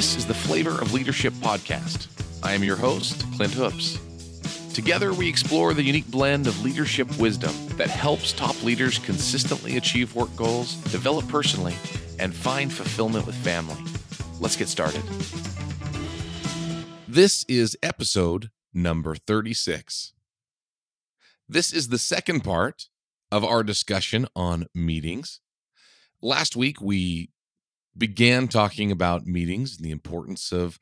This is the Flavor of Leadership podcast. I am your host, Clint Hoops. Together, we explore the unique blend of leadership wisdom that helps top leaders consistently achieve work goals, develop personally, and find fulfillment with family. Let's get started. This is episode number 36. This is the second part of our discussion on meetings. Last week, we began talking about meetings and the importance of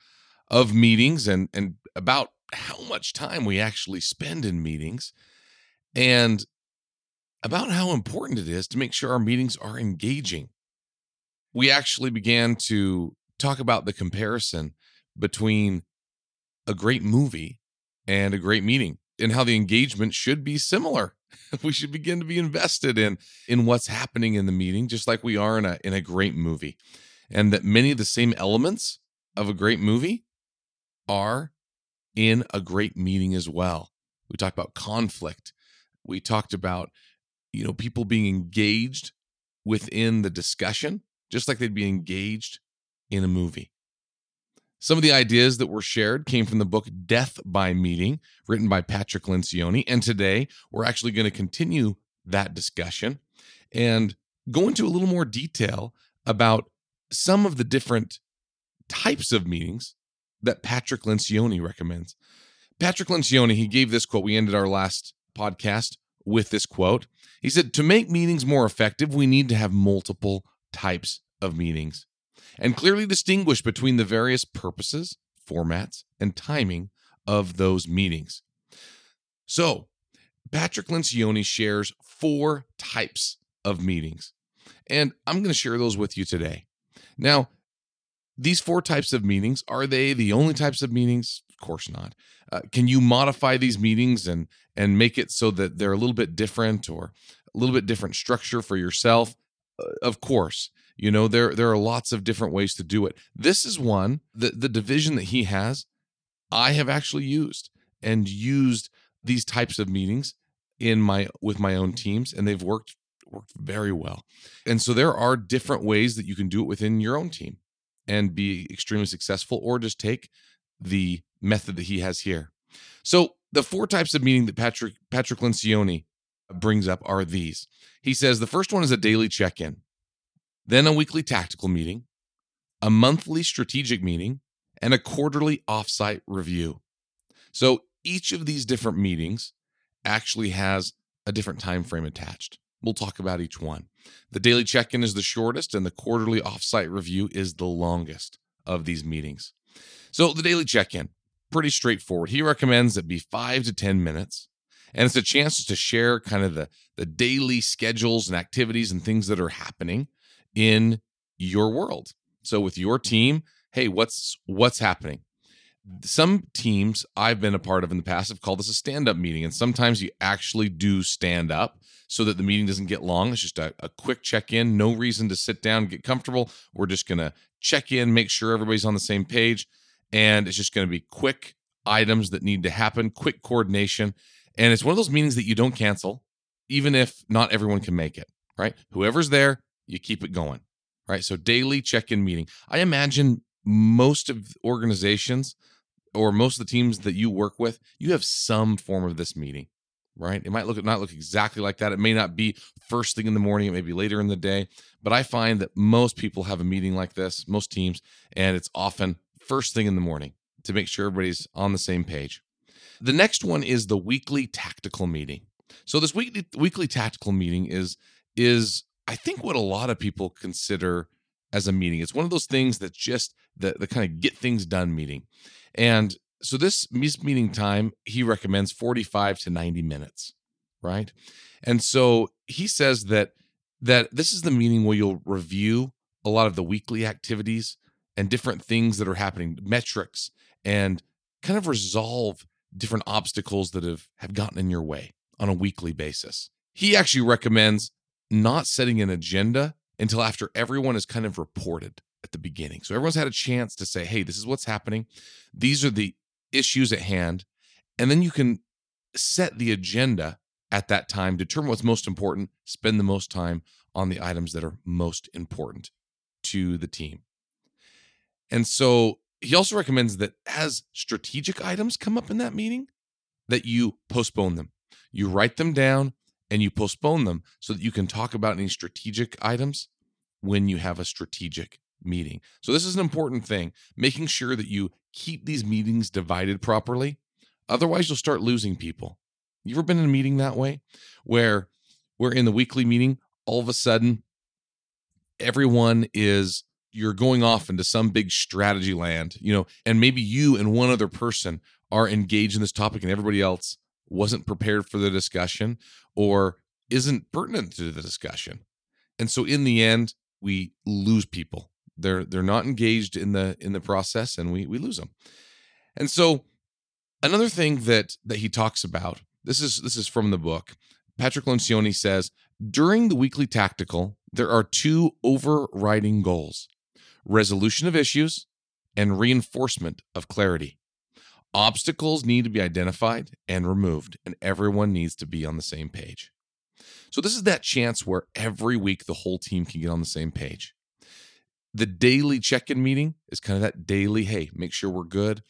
of meetings and and about how much time we actually spend in meetings and about how important it is to make sure our meetings are engaging. We actually began to talk about the comparison between a great movie and a great meeting and how the engagement should be similar. we should begin to be invested in in what's happening in the meeting just like we are in a in a great movie. And that many of the same elements of a great movie are in a great meeting as well. We talked about conflict. We talked about you know people being engaged within the discussion just like they'd be engaged in a movie. Some of the ideas that were shared came from the book Death by Meeting, written by Patrick Lencioni. And today we're actually going to continue that discussion and go into a little more detail about some of the different types of meetings that Patrick Lencioni recommends. Patrick Lencioni, he gave this quote. We ended our last podcast with this quote. He said, To make meetings more effective, we need to have multiple types of meetings and clearly distinguish between the various purposes, formats, and timing of those meetings. So, Patrick Lencioni shares four types of meetings, and I'm going to share those with you today. Now, these four types of meetings are they the only types of meetings? Of course not. Uh, can you modify these meetings and and make it so that they're a little bit different or a little bit different structure for yourself? Uh, of course. You know, there there are lots of different ways to do it. This is one the the division that he has. I have actually used and used these types of meetings in my with my own teams, and they've worked worked very well. And so there are different ways that you can do it within your own team and be extremely successful, or just take the method that he has here. So the four types of meeting that Patrick Patrick Lencioni brings up are these. He says the first one is a daily check-in then a weekly tactical meeting, a monthly strategic meeting, and a quarterly offsite review. So each of these different meetings actually has a different time frame attached. We'll talk about each one. The daily check-in is the shortest and the quarterly offsite review is the longest of these meetings. So the daily check-in, pretty straightforward. He recommends it be 5 to 10 minutes and it's a chance to share kind of the the daily schedules and activities and things that are happening in your world. So with your team, hey, what's what's happening? Some teams I've been a part of in the past have called this a stand-up meeting, and sometimes you actually do stand up so that the meeting doesn't get long. It's just a, a quick check-in, no reason to sit down, get comfortable. We're just gonna check in, make sure everybody's on the same page, and it's just gonna be quick items that need to happen, quick coordination. And it's one of those meetings that you don't cancel, even if not everyone can make it, right? Whoever's there, you keep it going, right? So daily check-in meeting. I imagine most of organizations or most of the teams that you work with, you have some form of this meeting, right? It might look not look exactly like that. It may not be first thing in the morning, it may be later in the day, but I find that most people have a meeting like this, most teams, and it's often first thing in the morning to make sure everybody's on the same page. The next one is the weekly tactical meeting. So this weekly weekly tactical meeting is is I think what a lot of people consider as a meeting. It's one of those things that just the, the kind of get things done meeting. And so this meeting time, he recommends 45 to 90 minutes, right? And so he says that that this is the meeting where you'll review a lot of the weekly activities and different things that are happening, metrics, and kind of resolve different obstacles that have have gotten in your way on a weekly basis. He actually recommends not setting an agenda until after everyone is kind of reported at the beginning. So everyone's had a chance to say, hey, this is what's happening. These are the issues at hand. And then you can set the agenda at that time, determine what's most important, spend the most time on the items that are most important to the team. And so he also recommends that as strategic items come up in that meeting, that you postpone them. You write them down and you postpone them so that you can talk about any strategic items when you have a strategic meeting. So this is an important thing, making sure that you keep these meetings divided properly. Otherwise, you'll start losing people. You ever been in a meeting that way where we're in the weekly meeting, all of a sudden everyone is you're going off into some big strategy land, you know, and maybe you and one other person are engaged in this topic and everybody else wasn't prepared for the discussion or isn't pertinent to the discussion. And so in the end, we lose people. They're they're not engaged in the in the process and we we lose them. And so another thing that that he talks about, this is this is from the book. Patrick Lencioni says, during the weekly tactical, there are two overriding goals resolution of issues and reinforcement of clarity. Obstacles need to be identified and removed, and everyone needs to be on the same page. So, this is that chance where every week the whole team can get on the same page. The daily check in meeting is kind of that daily, hey, make sure we're good.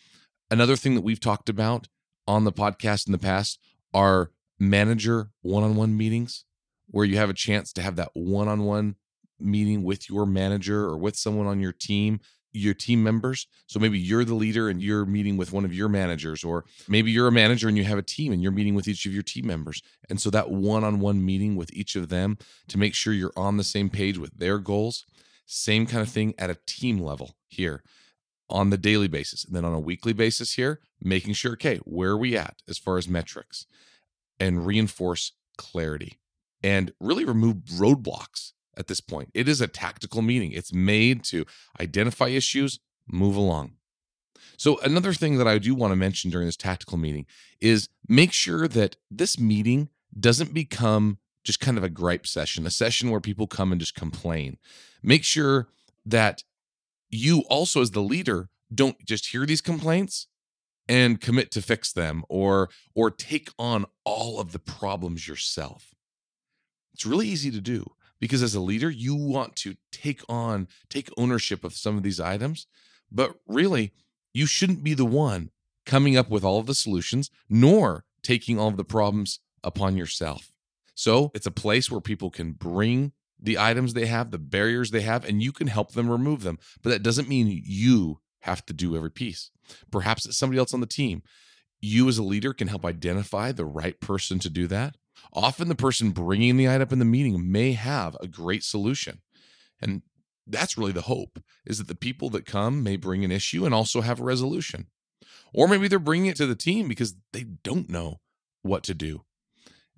Another thing that we've talked about on the podcast in the past are manager one on one meetings where you have a chance to have that one on one meeting with your manager or with someone on your team your team members. So maybe you're the leader and you're meeting with one of your managers, or maybe you're a manager and you have a team and you're meeting with each of your team members. And so that one on one meeting with each of them to make sure you're on the same page with their goals, same kind of thing at a team level here on the daily basis. And then on a weekly basis here, making sure, okay, where are we at as far as metrics and reinforce clarity and really remove roadblocks at this point. It is a tactical meeting, it's made to identify issues, move along. So, another thing that I do want to mention during this tactical meeting is make sure that this meeting doesn't become just kind of a gripe session, a session where people come and just complain. Make sure that you also, as the leader, don't just hear these complaints and commit to fix them or or take on all of the problems yourself. It's really easy to do because as a leader you want to take on take ownership of some of these items but really you shouldn't be the one coming up with all of the solutions nor taking all of the problems upon yourself so it's a place where people can bring the items they have the barriers they have and you can help them remove them but that doesn't mean you have to do every piece perhaps it's somebody else on the team you as a leader can help identify the right person to do that Often the person bringing the item in the meeting may have a great solution. And that's really the hope is that the people that come may bring an issue and also have a resolution. Or maybe they're bringing it to the team because they don't know what to do.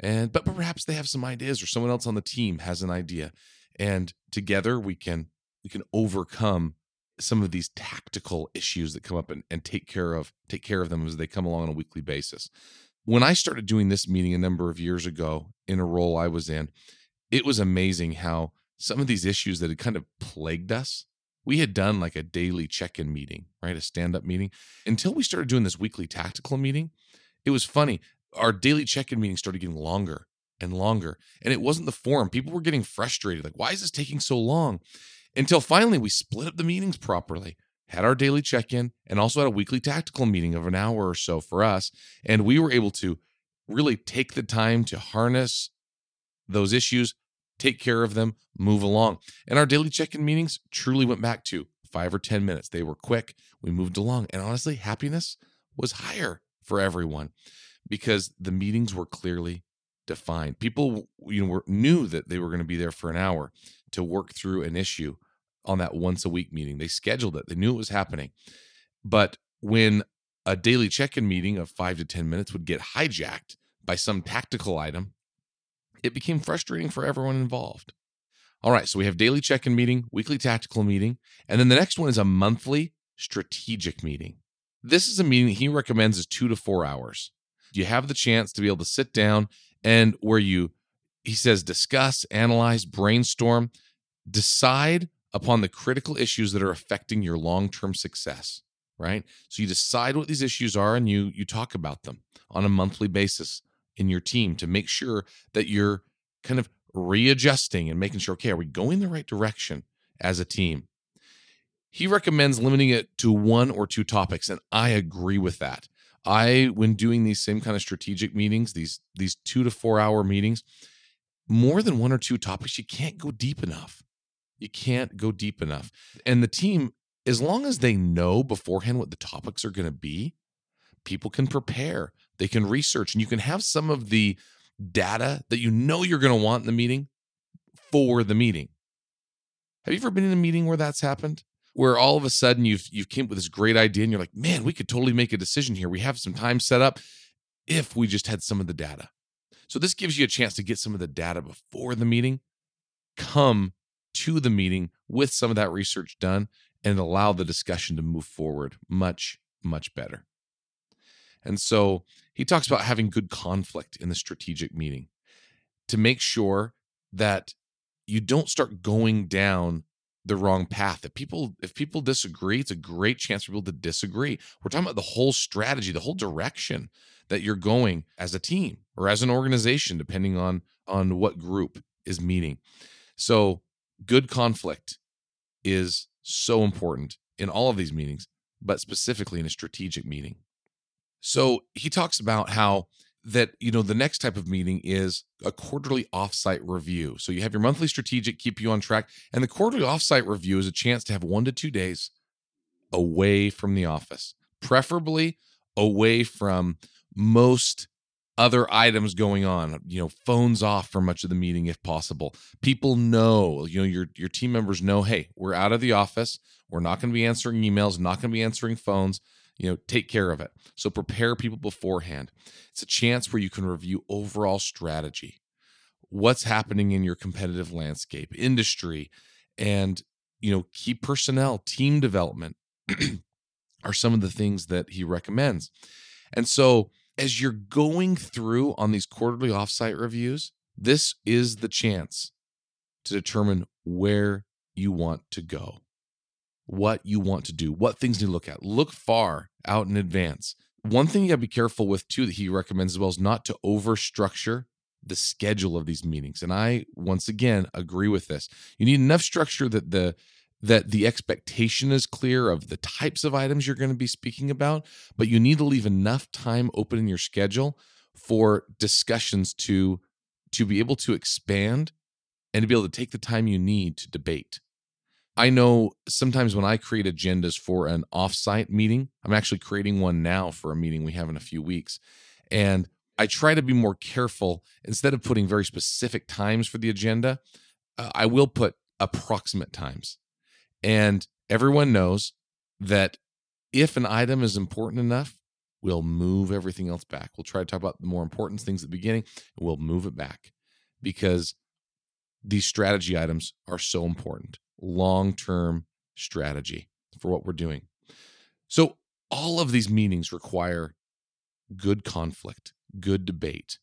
And but perhaps they have some ideas or someone else on the team has an idea and together we can we can overcome some of these tactical issues that come up and, and take care of take care of them as they come along on a weekly basis when I started doing this meeting a number of years ago in a role I was in, it was amazing how some of these issues that had kind of plagued us, we had done like a daily check in meeting, right? A stand up meeting until we started doing this weekly tactical meeting. It was funny. Our daily check in meeting started getting longer and longer. And it wasn't the forum. People were getting frustrated. Like, why is this taking so long? Until finally we split up the meetings properly had our daily check in, and also had a weekly tactical meeting of an hour or so for us. And we were able to really take the time to harness those issues, take care of them, move along. And our daily check in meetings truly went back to five or 10 minutes. They were quick. We moved along. And honestly, happiness was higher for everyone because the meetings were clearly defined. People you know, were, knew that they were going to be there for an hour to work through an issue on that once a week meeting. They scheduled it, they knew it was happening. But when a daily check in meeting of five to 10 minutes would get hijacked by some tactical item, it became frustrating for everyone involved. All right, so we have daily check in meeting, weekly tactical meeting, and then the next one is a monthly strategic meeting. This is a meeting he recommends is two to four hours. You have the chance to be able to sit down and where you, he says, discuss, analyze, brainstorm, decide upon the critical issues that are affecting your long-term success right so you decide what these issues are and you you talk about them on a monthly basis in your team to make sure that you're kind of readjusting and making sure okay are we going the right direction as a team he recommends limiting it to one or two topics and I agree with that. I when doing these same kind of strategic meetings, these these 2 to 4 hour meetings, more than one or two topics you can't go deep enough. You can't go deep enough. And the team as long as they know beforehand what the topics are going to be, people can prepare. They can research and you can have some of the data that you know you're going to want in the meeting for the meeting. Have you ever been in a meeting where that's happened? Where all of a sudden you've you've came up with this great idea and you're like, man, we could totally make a decision here. We have some time set up if we just had some of the data. So this gives you a chance to get some of the data before the meeting, come to the meeting with some of that research done, and allow the discussion to move forward much, much better. And so he talks about having good conflict in the strategic meeting to make sure that you don't start going down the wrong path. If people if people disagree, it's a great chance for people to disagree. We're talking about the whole strategy, the whole direction that you're going as a team or as an organization depending on on what group is meeting. So, good conflict is so important in all of these meetings, but specifically in a strategic meeting. So, he talks about how that you know the next type of meeting is a quarterly offsite review. So you have your monthly strategic keep you on track and the quarterly offsite review is a chance to have one to two days away from the office preferably away from most other items going on you know phones off for much of the meeting if possible. People know you know your your team members know hey we're out of the office. We're not going to be answering emails not going to be answering phones you know take care of it. So prepare people beforehand. It's a chance where you can review overall strategy what's happening in your competitive landscape industry and you know key personnel team development are some of the things that he recommends. And so as you're going through on these quarterly offsite reviews this is the chance to determine where you want to go what you want to do, what things you look at. Look far out in advance. One thing you gotta be careful with too that he recommends as well is not to over structure the schedule of these meetings. And I once again agree with this. You need enough structure that the that the expectation is clear of the types of items you're going to be speaking about, but you need to leave enough time open in your schedule for discussions to to be able to expand and to be able to take the time you need to debate. I know sometimes when I create agendas for an offsite meeting, I'm actually creating one now for a meeting we have in a few weeks. And I try to be more careful instead of putting very specific times for the agenda, uh, I will put approximate times. And everyone knows that if an item is important enough, we'll move everything else back. We'll try to talk about the more important things at the beginning and we'll move it back because these strategy items are so important long term strategy for what we're doing. So, all of these meetings require good conflict, good debate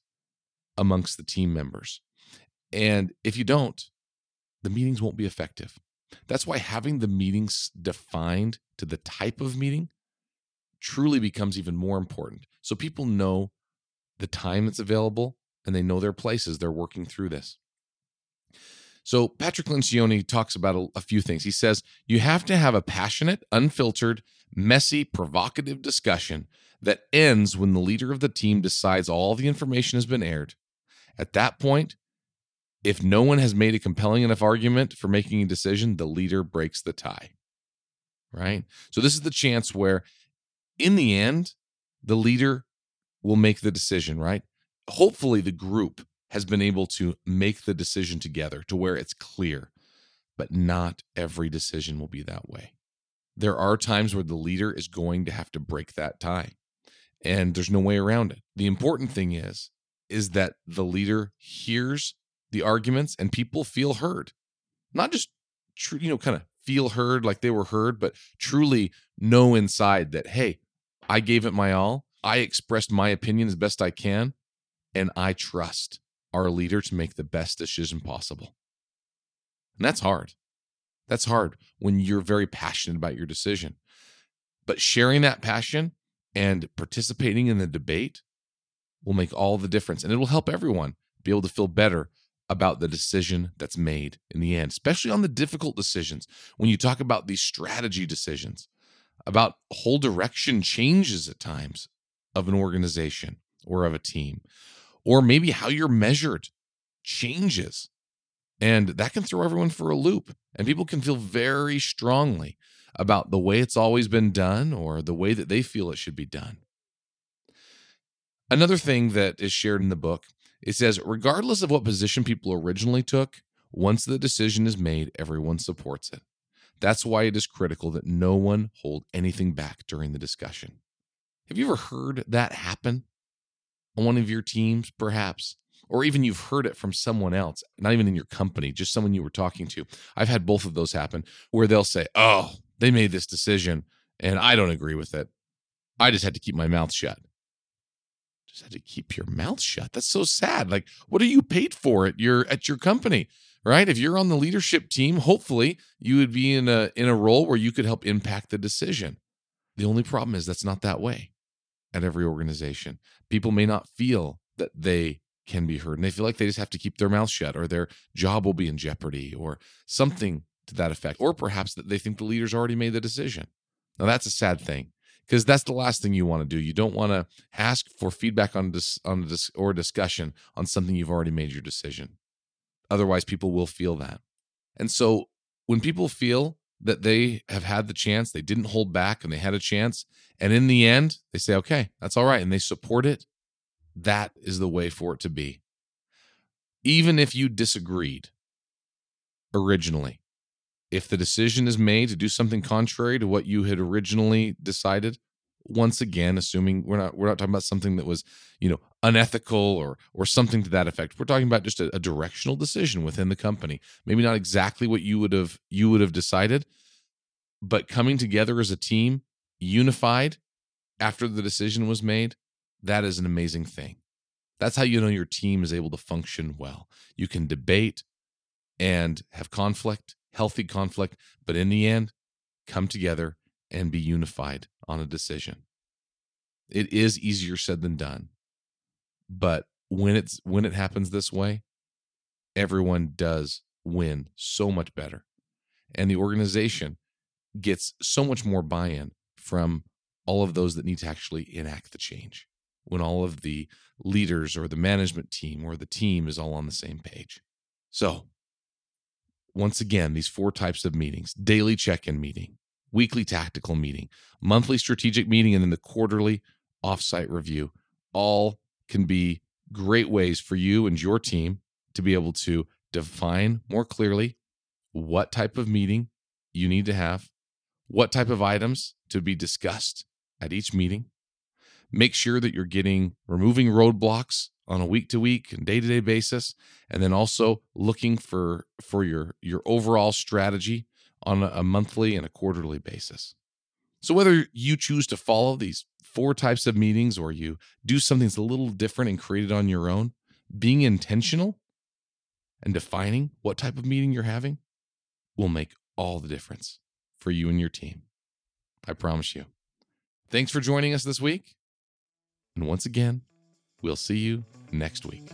amongst the team members. And if you don't, the meetings won't be effective. That's why having the meetings defined to the type of meeting truly becomes even more important. So people know the time that's available and they know their places. They're working through this. So Patrick Lencioni talks about a, a few things. He says you have to have a passionate, unfiltered, messy, provocative discussion that ends when the leader of the team decides all the information has been aired. At that point, if no one has made a compelling enough argument for making a decision, the leader breaks the tie. Right? So, this is the chance where, in the end, the leader will make the decision, right? Hopefully, the group has been able to make the decision together to where it's clear. But not every decision will be that way. There are times where the leader is going to have to break that tie, and there's no way around it. The important thing is is that the leader hears the arguments and people feel heard. Not just you know, kind of feel heard like they were heard, but truly know inside that hey, I gave it my all. I expressed my opinion as best I can, and I trust our leader to make the best decision possible. And that's hard. That's hard when you're very passionate about your decision. But sharing that passion and participating in the debate will make all the difference. And it will help everyone be able to feel better about the decision that's made in the end, especially on the difficult decisions. When you talk about these strategy decisions, about whole direction changes at times of an organization or of a team, or maybe how you're measured changes. And that can throw everyone for a loop. And people can feel very strongly about the way it's always been done or the way that they feel it should be done. Another thing that is shared in the book it says, regardless of what position people originally took, once the decision is made, everyone supports it. That's why it is critical that no one hold anything back during the discussion. Have you ever heard that happen on one of your teams, perhaps? Or even you've heard it from someone else, not even in your company, just someone you were talking to. I've had both of those happen where they'll say, Oh, they made this decision and I don't agree with it. I just had to keep my mouth shut just had to keep your mouth shut. That's so sad. Like, what are you paid for at your at your company? Right? If you're on the leadership team, hopefully you would be in a in a role where you could help impact the decision. The only problem is that's not that way at every organization. People may not feel that they can be heard and they feel like they just have to keep their mouth shut or their job will be in jeopardy or something to that effect. Or perhaps that they think the leader's already made the decision. Now that's a sad thing because that's the last thing you want to do. You don't want to ask for feedback on this on this or discussion on something you've already made your decision. Otherwise, people will feel that. And so when people feel that they have had the chance, they didn't hold back and they had a chance, and in the end, they say, "Okay, that's all right," and they support it, that is the way for it to be. Even if you disagreed originally, if the decision is made to do something contrary to what you had originally decided once again assuming we're not we're not talking about something that was you know unethical or or something to that effect. We're talking about just a, a directional decision within the company. Maybe not exactly what you would have you would have decided but coming together as a team unified after the decision was made that is an amazing thing. That's how you know your team is able to function well. You can debate and have conflict healthy conflict, but in the end, come together and be unified on a decision. It is easier said than done. But when it's when it happens this way, everyone does win so much better. And the organization gets so much more buy-in from all of those that need to actually enact the change. When all of the leaders or the management team or the team is all on the same page. So, once again, these four types of meetings daily check in meeting, weekly tactical meeting, monthly strategic meeting, and then the quarterly offsite review all can be great ways for you and your team to be able to define more clearly what type of meeting you need to have, what type of items to be discussed at each meeting. Make sure that you're getting removing roadblocks on a week to week and day to day basis and then also looking for for your your overall strategy on a monthly and a quarterly basis. So whether you choose to follow these four types of meetings or you do something that's a little different and create it on your own being intentional and defining what type of meeting you're having will make all the difference for you and your team. I promise you. Thanks for joining us this week. And once again we'll see you next week.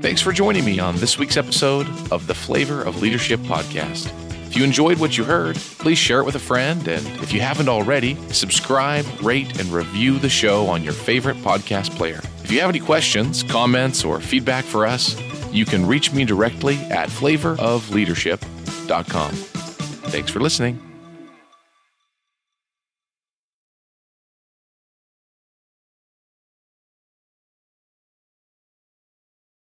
Thanks for joining me on this week's episode of the Flavor of Leadership podcast. If you enjoyed what you heard, please share it with a friend. And if you haven't already, subscribe, rate, and review the show on your favorite podcast player. If you have any questions, comments, or feedback for us, you can reach me directly at flavorofleadership.com. Thanks for listening.